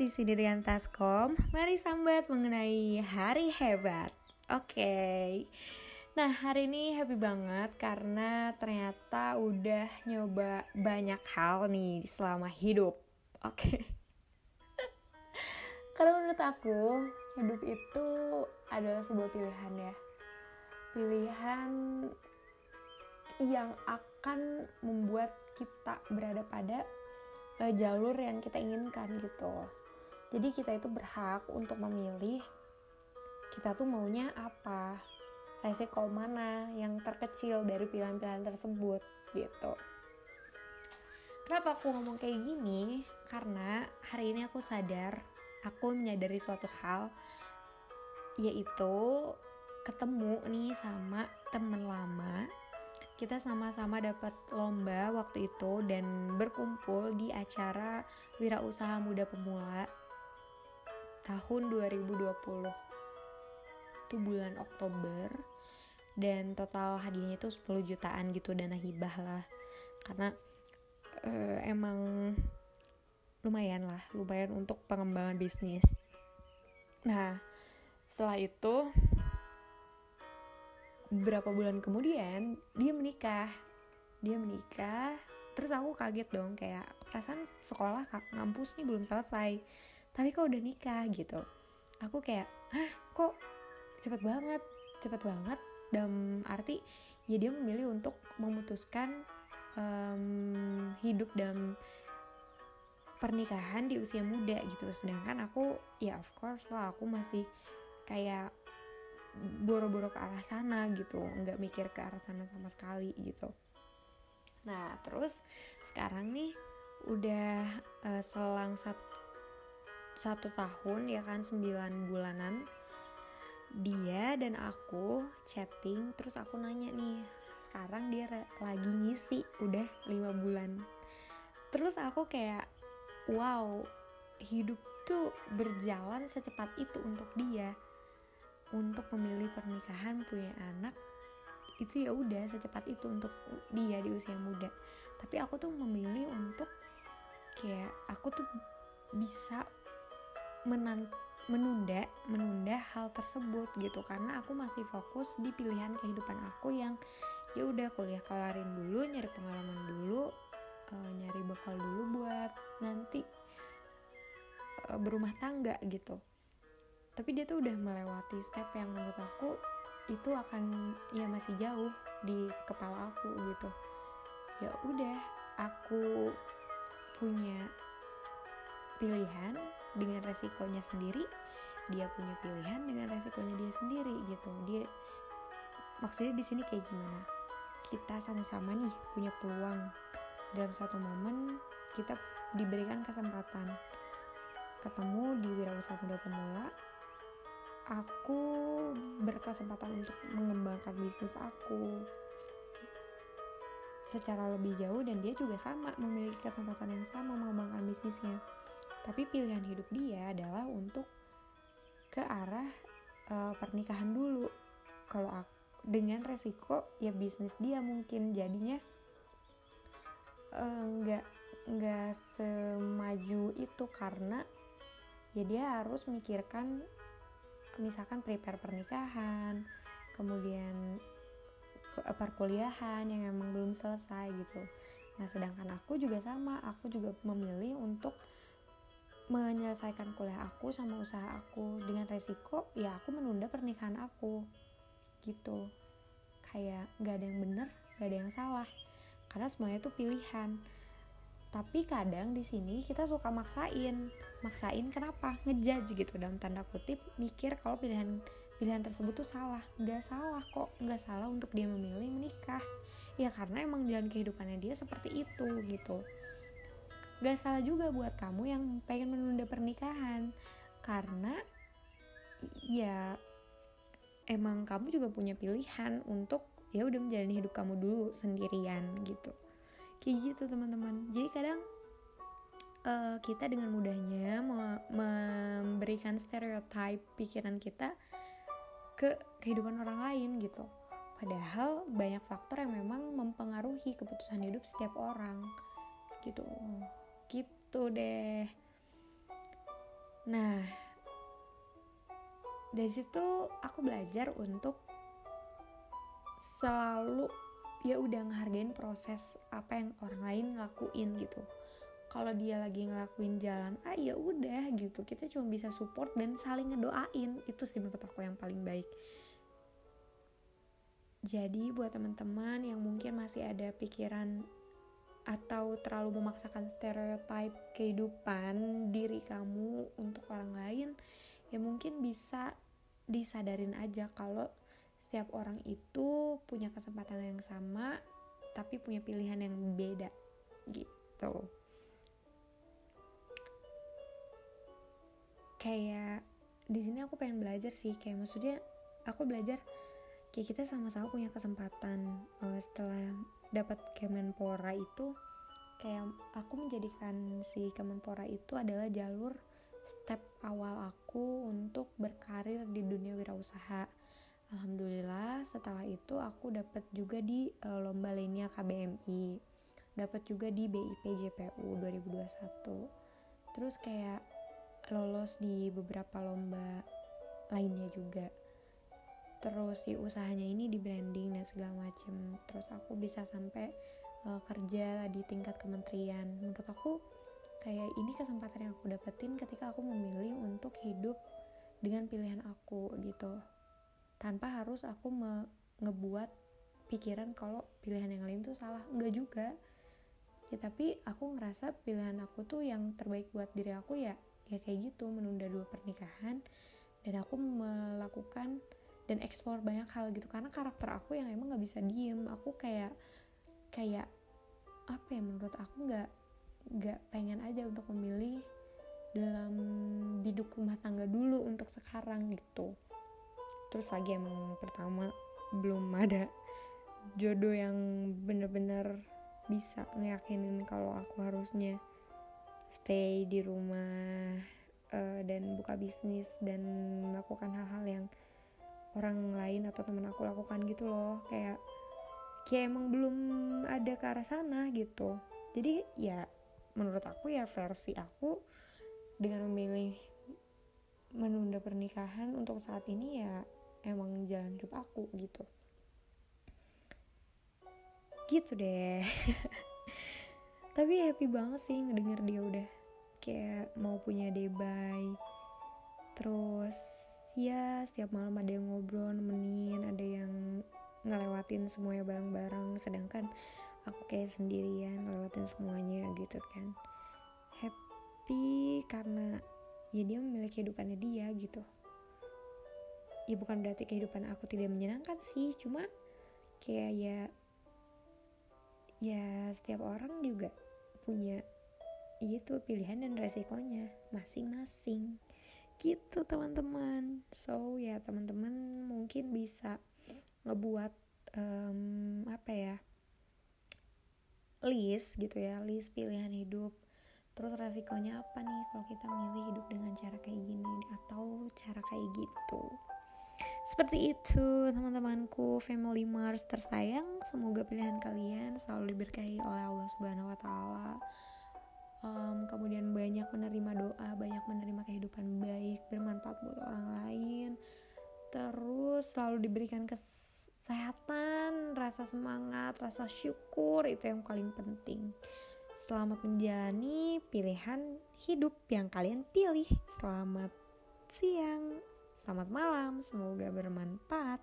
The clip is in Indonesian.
di sini dengan Taskom. Mari sambat mengenai hari hebat. Oke. Nah, hari ini happy banget karena ternyata udah nyoba banyak hal nih selama hidup. Oke. Kalau menurut aku, hidup itu adalah sebuah pilihan ya. Pilihan yang akan membuat kita berada pada uh, jalur yang kita inginkan gitu jadi kita itu berhak untuk memilih kita tuh maunya apa resiko mana yang terkecil dari pilihan-pilihan tersebut gitu. Kenapa aku ngomong kayak gini? Karena hari ini aku sadar aku menyadari suatu hal yaitu ketemu nih sama temen lama. Kita sama-sama dapat lomba waktu itu dan berkumpul di acara Wirausaha Muda Pemula tahun 2020 itu bulan Oktober dan total hadiahnya itu 10 jutaan gitu dana hibah lah. Karena uh, emang lumayan lah lumayan untuk pengembangan bisnis. Nah setelah itu beberapa bulan kemudian dia menikah. Dia menikah terus aku kaget dong kayak perasaan sekolah ngampus nih belum selesai tapi kok udah nikah? Gitu. Aku kayak hah kok cepet banget cepet banget? Dalam arti ya dia memilih untuk memutuskan um, hidup dalam pernikahan di usia muda gitu. Sedangkan aku ya of course lah aku masih kayak boro-boro ke arah sana gitu. Nggak mikir ke arah sana sama sekali gitu. Nah terus sekarang nih udah uh, selang satu satu tahun ya kan sembilan bulanan. Dia dan aku chatting terus aku nanya nih sekarang dia lagi ngisi udah lima bulan. Terus aku kayak wow hidup tuh berjalan secepat itu untuk dia. Untuk memilih pernikahan punya anak itu ya udah secepat itu untuk dia di usia muda. Tapi aku tuh memilih untuk kayak aku tuh bisa menan menunda menunda hal tersebut gitu. Karena aku masih fokus di pilihan kehidupan aku yang ya udah kuliah kelarin dulu nyari pengalaman dulu uh, nyari bekal dulu buat nanti uh, berumah tangga gitu. Tapi dia tuh udah melewati step yang menurut aku itu akan ya masih jauh di kepala aku gitu. Ya udah aku punya pilihan dengan resikonya sendiri dia punya pilihan dengan resikonya dia sendiri gitu. Dia maksudnya di sini kayak gimana? Kita sama-sama nih punya peluang. Dalam satu momen kita diberikan kesempatan. Ketemu di wirausaha muda pemula aku berkesempatan untuk mengembangkan bisnis aku. Secara lebih jauh dan dia juga sama memiliki kesempatan yang sama mengembangkan bisnisnya tapi pilihan hidup dia adalah untuk ke arah uh, pernikahan dulu. Kalau dengan resiko ya bisnis dia mungkin. Jadinya eh, nggak uh, semaju itu karena ya dia harus mikirkan misalkan prepare pernikahan kemudian perkuliahan yang emang belum selesai gitu. Nah sedangkan aku juga sama. Aku juga memilih untuk menyelesaikan kuliah aku sama usaha aku dengan resiko ya aku menunda pernikahan aku. Gitu. Kayak gak ada yang bener gak ada yang salah. Karena semuanya itu pilihan. Tapi kadang di sini kita suka maksain. Maksain kenapa? Ngejudge gitu dalam tanda kutip mikir kalau pilihan pilihan tersebut tuh salah. Nggak salah kok. Nggak salah untuk dia memilih menikah. Ya karena emang jalan kehidupannya dia seperti itu gitu gak salah juga buat kamu yang pengen menunda pernikahan. Karena ya emang kamu juga punya pilihan untuk ya udah menjalani hidup kamu dulu sendirian gitu. Kayak gitu teman-teman. Jadi kadang uh, kita dengan mudahnya me memberikan stereotip pikiran kita ke kehidupan orang lain gitu. Padahal banyak faktor yang memang mempengaruhi keputusan hidup setiap orang gitu gitu deh. Nah dari situ aku belajar untuk selalu ya udah ngehargain proses apa yang orang lain lakuin gitu. Kalau dia lagi ngelakuin jalan ah ya udah gitu. Kita cuma bisa support dan saling ngedoain. Itu sih menurut aku yang paling baik. Jadi buat teman-teman yang mungkin masih ada pikiran atau terlalu memaksakan stereotip kehidupan diri kamu untuk orang lain ya mungkin bisa disadarin aja kalau setiap orang itu punya kesempatan yang sama tapi punya pilihan yang beda gitu. Kayak di sini aku pengen belajar sih kayak maksudnya aku belajar kayak kita sama-sama punya kesempatan uh, setelah dapat Kemenpora itu kayak aku menjadikan si Kemenpora itu adalah jalur step awal aku untuk berkarir di dunia wirausaha. Alhamdulillah setelah itu aku dapat juga di uh, lomba lainnya KBMI, dapat juga di BIP JPU 2021. Terus kayak lolos di beberapa lomba lainnya juga. Terus si usahanya ini di branding dan segala macem. Terus aku bisa sampai uh, kerja di tingkat kementerian. Menurut aku kayak ini kesempatan yang aku dapetin ketika aku memilih untuk hidup dengan pilihan aku gitu tanpa harus aku ngebuat pikiran kalau pilihan yang lain tuh salah enggak juga ya tapi aku ngerasa pilihan aku tuh yang terbaik buat diri aku ya ya kayak gitu menunda dua pernikahan dan aku melakukan dan eksplor banyak hal gitu. Karena karakter aku yang emang nggak bisa diem. Aku kayak kayak apa ya menurut aku nggak gak pengen aja untuk memilih dalam biduk rumah tangga dulu untuk sekarang gitu. Terus lagi emang pertama belum ada jodoh yang bener-bener bisa ngeyakinin kalau aku harusnya stay di rumah uh, dan buka bisnis dan melakukan hal-hal yang orang lain atau temen aku lakukan gitu loh. Kayak kayak emang belum ada ke arah sana gitu. Jadi ya menurut aku ya versi aku dengan memilih menunda pernikahan untuk saat ini ya emang jalan hidup aku gitu. Gitu deh. Tapi happy banget sih ngedenger dia udah kayak mau punya debay terus ya setiap malam ada yang ngobrol nemenin ada yang ngelewatin semuanya bareng-bareng. Sedangkan aku kayak sendirian ngelewatin semuanya gitu kan. Happy karena ya dia memiliki kehidupannya dia gitu. Ya bukan berarti kehidupan aku tidak menyenangkan sih cuma kayak ya ya setiap orang juga punya itu pilihan dan resikonya masing-masing gitu teman-teman. So ya teman-teman mungkin bisa ngebuat um, apa ya list gitu ya list pilihan hidup. Terus resikonya apa nih kalau kita memilih hidup dengan cara kayak gini atau cara kayak gitu? Seperti itu teman-temanku family Mars tersayang. Semoga pilihan kalian selalu diberkahi oleh Allah Subhanahu Wa Taala um, kemudian banyak menerima doa banyak menerima kehidupan baik bermanfaat buat orang lain terus selalu diberikan kes kesehatan, rasa semangat, rasa syukur itu yang paling penting. Selamat menjalani pilihan hidup yang kalian pilih. Selamat siang, selamat malam, semoga bermanfaat.